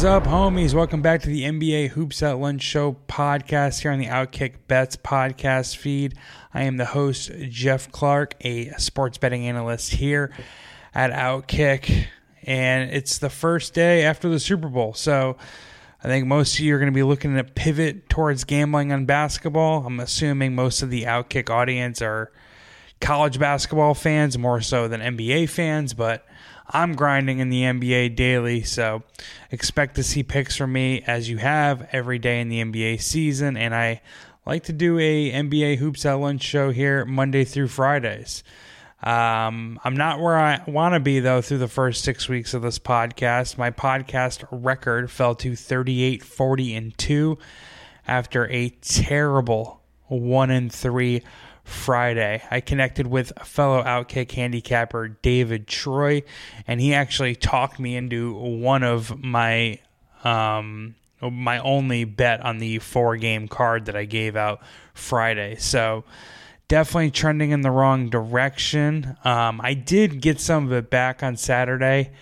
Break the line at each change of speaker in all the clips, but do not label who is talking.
is up, homies? Welcome back to the NBA Hoops at Lunch Show podcast here on the Outkick Bets podcast feed. I am the host, Geoff Clark, a sports betting analyst here at Outkick, and it's the first day after the Super Bowl. So I think most of you are going to be looking to pivot towards gambling on basketball. I'm assuming most of the Outkick audience are college basketball fans more so than NBA fans, but I'm grinding in the NBA daily, so expect to see picks from me as you have every day in the NBA season. And I like to do a NBA Hoops at Lunch show here Monday through Fridays. Um, I'm not where I want to be though through the first six weeks of this podcast. My podcast record fell to 38, 40, and 2 after a terrible 1 and 3 Friday. I connected with fellow Outkick handicapper David Troy, and he actually talked me into one of my um, my only bet on the four game card that I gave out Friday. So definitely trending in the wrong direction. Um, I did get some of it back on Saturday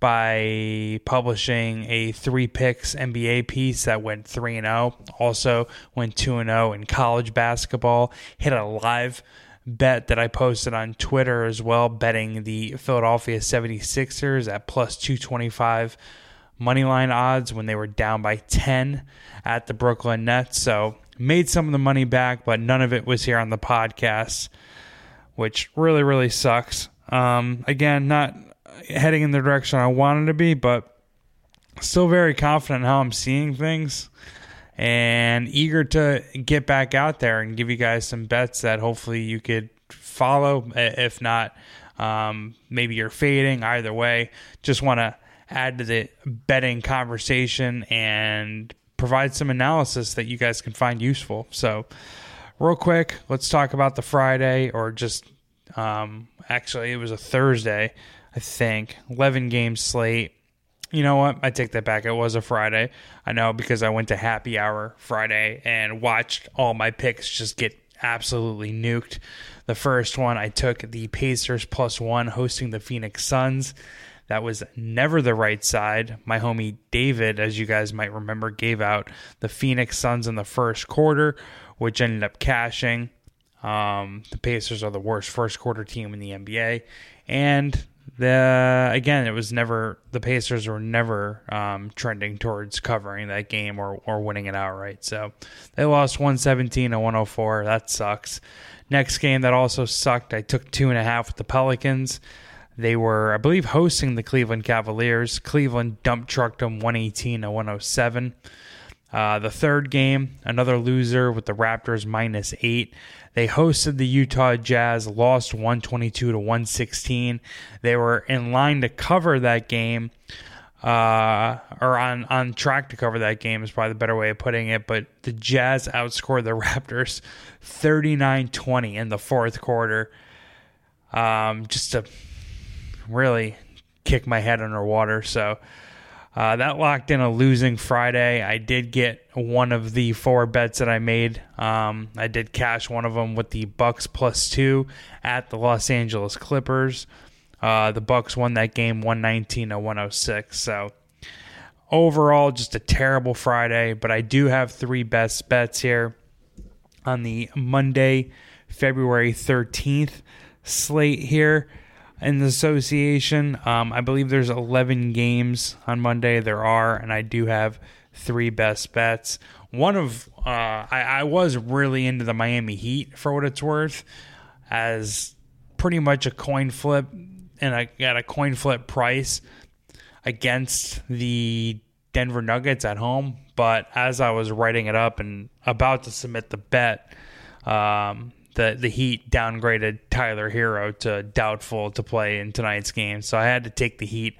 by publishing a three picks NBA piece that went 3 and 0. Also went 2 and 0 in college basketball. Hit a live bet that I posted on Twitter as well, betting the Philadelphia 76ers at plus 225 money line odds when they were down by 10 at the Brooklyn Nets. So made some of the money back, but none of it was here on the podcast, which really, really sucks. Um, again, not heading in the direction I wanted to be, but still very confident how I'm seeing things and eager to get back out there and give you guys some bets that hopefully you could follow. If not, um, maybe you're fading. Either way, just want to add to the betting conversation and provide some analysis that you guys can find useful. So, real quick, let's talk about the Friday or just um, actually, it was a Thursday. I think. 11 game slate. You know what? I take that back. It was a Friday. I know because I went to happy hour Friday and watched all my picks just get absolutely nuked. The first one, I took the Pacers plus one hosting the Phoenix Suns. That was never the right side. My homie David, as you guys might remember, gave out the Phoenix Suns in the first quarter, which ended up cashing. Um, the Pacers are the worst first quarter team in the NBA. And the again, it was never the Pacers were never um, trending towards covering that game or, or winning it outright. So they lost 117 to 104. That sucks. Next game that also sucked. I took two and a half with the Pelicans. They were, I believe, hosting the Cleveland Cavaliers. Cleveland dump trucked them 118 to 107. Uh, the third game, another loser with the Raptors minus eight. They hosted the Utah Jazz, lost 122 to 116. They were in line to cover that game, uh, or on, on track to cover that game is probably the better way of putting it. But the Jazz outscored the Raptors 39 20 in the fourth quarter. Um, just to really kick my head underwater. So, uh, that locked in a losing Friday. I did get one of the four bets that I made. Um, I did cash one of them with the Bucks plus two at the Los Angeles Clippers. Uh, the Bucks won that game 119 to 106. So overall, just a terrible Friday. But I do have three best bets here on the Monday, February 13th slate here in the association. Um, I believe there's 11 games on Monday. There are, and I do have three best bets. One of uh, I, I was really into the Miami Heat for what it's worth, as pretty much a coin flip, and I got a coin flip price against the Denver Nuggets at home. But as I was writing it up and about to submit the bet, um, the the Heat downgraded Tyler Herro to doubtful to play in tonight's game, so I had to take the Heat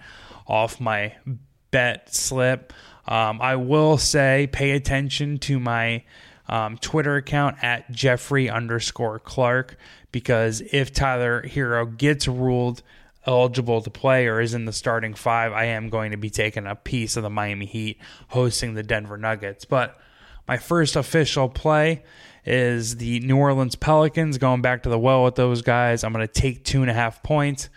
off my bet slip. Um, I will say, pay attention to my um, Twitter account at Jeffrey underscore Clark because if Tyler Herro gets ruled eligible to play or is in the starting five, I am going to be taking a piece of the Miami Heat hosting the Denver Nuggets. But my first official play is the New Orleans Pelicans going back to the well with those guys. I'm going to take two and a half points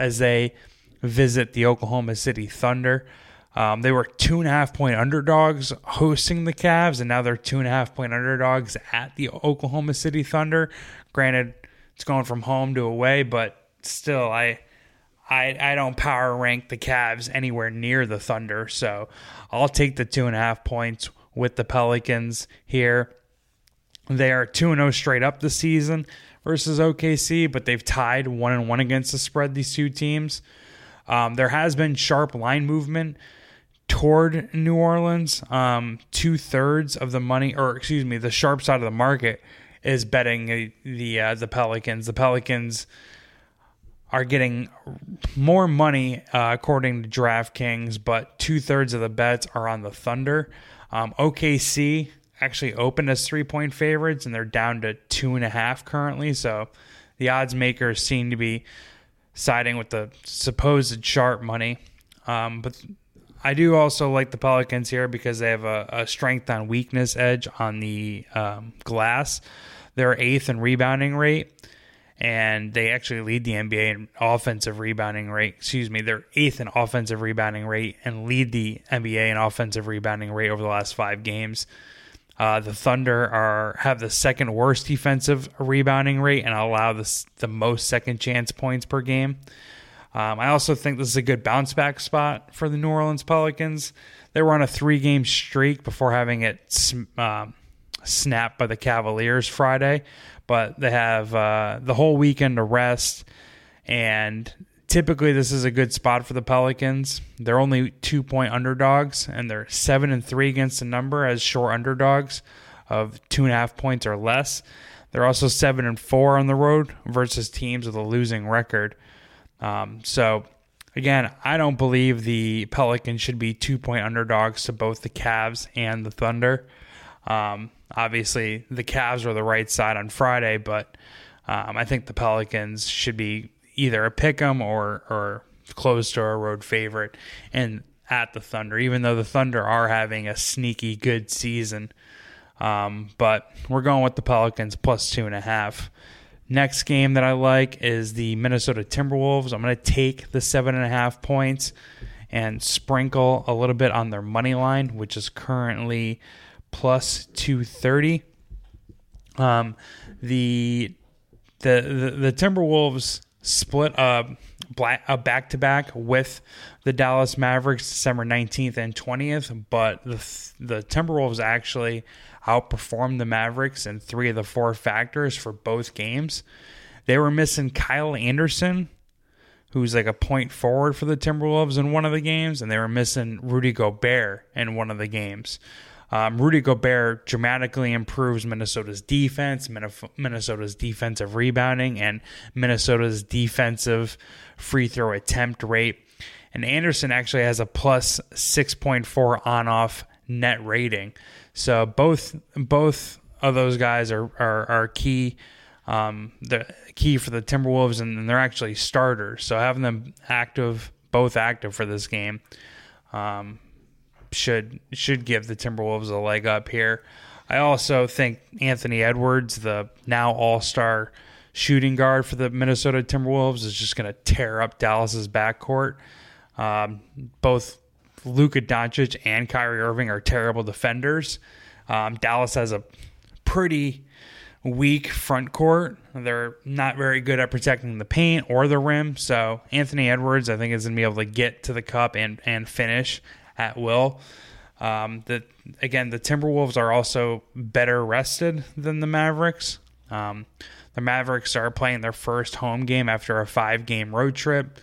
as they visit the Oklahoma City Thunder. Um, they were two and a half point underdogs hosting the Cavs, and now they're two and a half point underdogs at the Oklahoma City Thunder. Granted, it's going from home to away, but still, I. I, I don't power rank the Cavs anywhere near the Thunder, so I'll take the two and a half points with the Pelicans here. They are 2 0 straight up this season versus OKC, but they've tied 1 and 1 against the spread, these two teams. Um, there has been sharp line movement toward New Orleans. Um, Two thirds of the money, or excuse me, the sharp side of the market is betting the the, uh, the Pelicans. The Pelicans are getting more money uh, according to DraftKings, but two thirds of the bets are on the Thunder. Um, OKC actually opened as three point favorites, and they're down to two and a half currently. So the odds makers seem to be siding with the supposed sharp money. Um, but I do also like the Pelicans here because they have a, a strength on weakness edge on the um, glass. They're eighth in rebounding rate, and they actually lead the NBA in offensive rebounding rate. Excuse me, they're eighth in offensive rebounding rate and lead the NBA in offensive rebounding rate over the last five games. Uh, the Thunder are have the second worst defensive rebounding rate and allow the, the most second chance points per game. Um, I also think this is a good bounce back spot for the New Orleans Pelicans. They were on a three game streak before having it um, snapped by the Cavaliers Friday, but they have uh, the whole weekend to rest. And typically this is a good spot for the Pelicans. They're only two point underdogs, and they're seven and three against the number as short underdogs of two and a half points or less. They're also seven and four on the road versus teams with a losing record. Um, so again, I don't believe the Pelicans should be two point underdogs to both the Cavs and the Thunder. Um, obviously, the Cavs are the right side on Friday, but um, I think the Pelicans should be either a pick 'em or or close to a road favorite and at the Thunder, even though the Thunder are having a sneaky good season. Um, but we're going with the Pelicans plus two and a half. Next game that I like is the Minnesota Timberwolves. I'm going to take the seven and a half points and sprinkle a little bit on their money line, which is currently plus 230. Um, the, the the the Timberwolves split a back to back with the Dallas Mavericks December 19th and 20th, but the the Timberwolves actually outperformed the Mavericks in three of the four factors for both games. They were missing Kyle Anderson, who's like a point forward for the Timberwolves in one of the games, and they were missing Rudy Gobert in one of the games. Um, Rudy Gobert dramatically improves Minnesota's defense, Minnesota's defensive rebounding, and Minnesota's defensive free throw attempt rate. And Anderson actually has a plus 6.4 on off net rating. So both both of those guys are are, are key. Um, the key for the Timberwolves, and they're actually starters. So having them active, both active for this game, um, should should give the Timberwolves a leg up here. I also think Anthony Edwards, the now All Star shooting guard for the Minnesota Timberwolves, is just going to tear up Dallas's backcourt. Um, both Luka Doncic and Kyrie Irving are terrible defenders. Um, Dallas has a pretty weak front court. They're not very good at protecting the paint or the rim. So Anthony Edwards, I think, is going to be able to get to the cup and and finish at will. Um, again, the Timberwolves are also better rested than the Mavericks. Um, the Mavericks are playing their first home game after a five game road trip.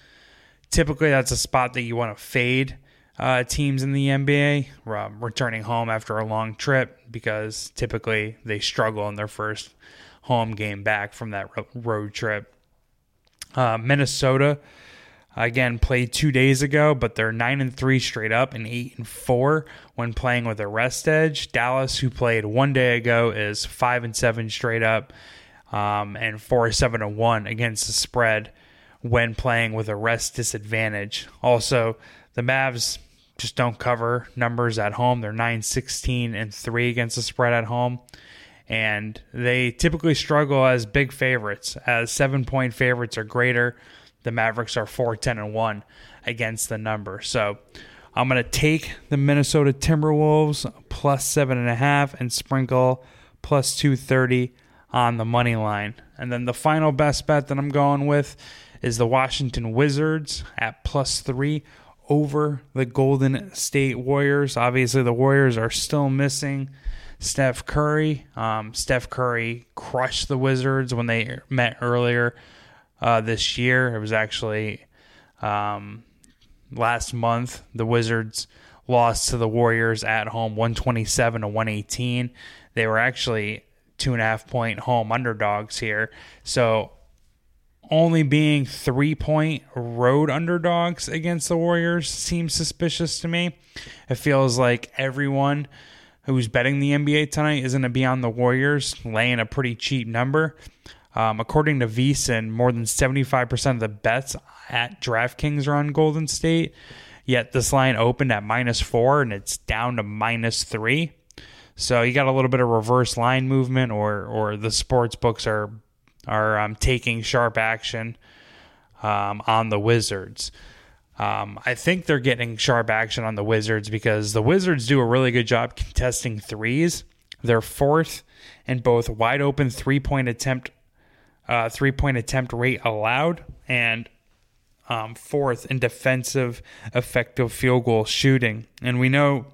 Typically, that's a spot that you want to fade uh, teams in the NBA uh, returning home after a long trip because typically they struggle in their first home game back from that road trip. Uh, Minnesota again played two days ago, but they're nine and three straight up and eight and four when playing with a rest edge. Dallas, who played one day ago, is five and seven straight up, um, and four seven and one against the spread when playing with a rest disadvantage. Also, the Mavs just don't cover numbers at home. They're 9 16 and 3 against the spread at home. And they typically struggle as big favorites, as seven point favorites or greater the Mavericks are 4 10 and 1 against the number. So I'm going to take the Minnesota Timberwolves plus seven and a half and sprinkle plus 230 on the money line. And then the final best bet that I'm going with is the Washington Wizards at plus three over the Golden State Warriors. Obviously, the Warriors are still missing Steph Curry. Um, Steph Curry crushed the Wizards when they met earlier uh, this year. It was actually um, last month. The Wizards lost to the Warriors at home 127 to 118. They were actually two and a half point home underdogs here. So only being three point road underdogs against the Warriors seems suspicious to me. It feels like everyone who's betting the NBA tonight is going to be on the Warriors, laying a pretty cheap number. Um, according to VSiN, more than 75% of the bets at DraftKings are on Golden State. Yet this line opened at minus four and it's down to minus three. So you got a little bit of reverse line movement, or or the sports books are are um, taking sharp action um, on the Wizards. Um, I think they're getting sharp action on the Wizards because the Wizards do a really good job contesting threes. They're fourth in both wide open three point attempt, uh, three point attempt rate allowed, and um, fourth in defensive effective field goal shooting. And we know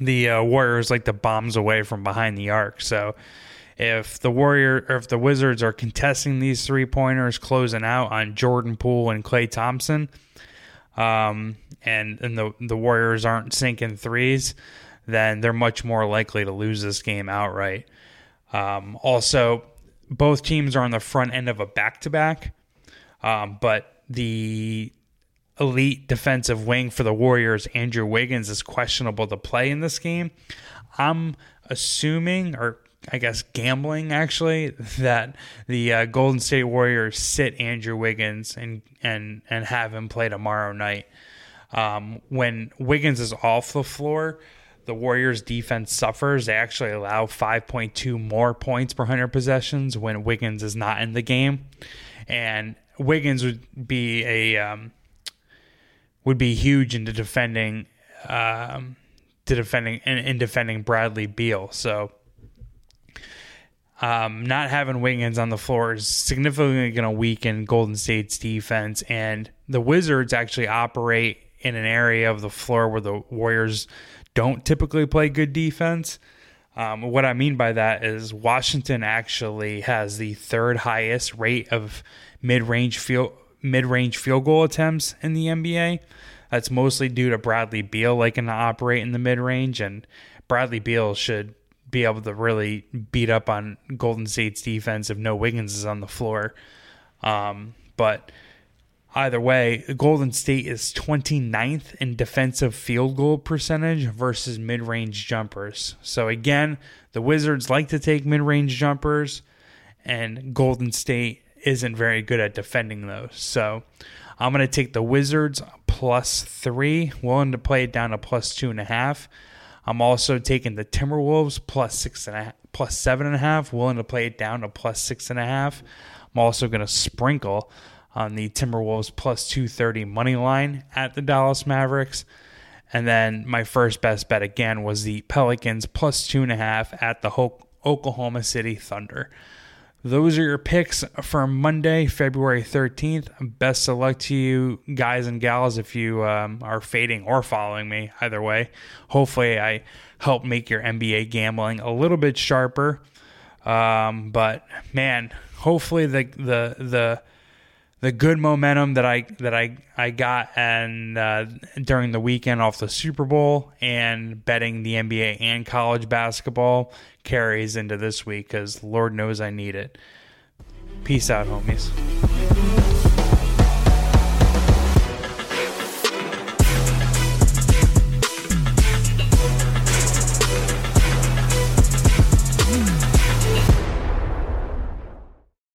the uh, Warriors like the bombs away from behind the arc. So if the Warrior or if the Wizards are contesting these three pointers, closing out on Jordan Poole and Klay Thompson, um, and and the the Warriors aren't sinking threes, then they're much more likely to lose this game outright. Um, also, both teams are on the front end of a back to back, but the elite defensive wing for the Warriors, Andrew Wiggins, is questionable to play in this game. I'm assuming, or I guess gambling actually, that the uh, Golden State Warriors sit Andrew Wiggins and and and have him play tomorrow night. Um, when Wiggins is off the floor, the Warriors defense suffers. They actually allow 5.2 more points per 100 possessions when Wiggins is not in the game. And Wiggins would be a um, would be huge into defending um, to defending in, in defending Bradley Beal. So um, not having Wiggins on the floor is significantly going to weaken Golden State's defense, and the Wizards actually operate in an area of the floor where the Warriors don't typically play good defense. Um, what I mean by that is Washington actually has the third highest rate of mid-range field mid-range field goal attempts in the NBA. That's mostly due to Bradley Beal liking to operate in the mid-range, and Bradley Beal should be able to really beat up on Golden State's defense if no Wiggins is on the floor. Um, but either way, Golden State is 29th in defensive field goal percentage versus mid range jumpers. So again, the Wizards like to take mid range jumpers, and Golden State isn't very good at defending those. So I'm going to take the Wizards plus three, willing to play it down to plus two and a half. I'm also taking the Timberwolves plus six and a half, plus seven and a half, willing to play it down to plus six and a half. I'm also going to sprinkle on the Timberwolves plus 230 money line at the Dallas Mavericks. And then my first best bet again was the Pelicans plus two and a half at the Oklahoma City Thunder. Those are your picks for Monday, February 13th. Best of luck to you, guys and gals, if you um, are fading or following me. Either way, hopefully, I help make your NBA gambling a little bit sharper. Um, but man, hopefully the the the the good momentum that I that I I got and uh, during the weekend off the Super Bowl and betting the NBA and college basketball carries into this week because Lord knows I need it. Peace out, homies.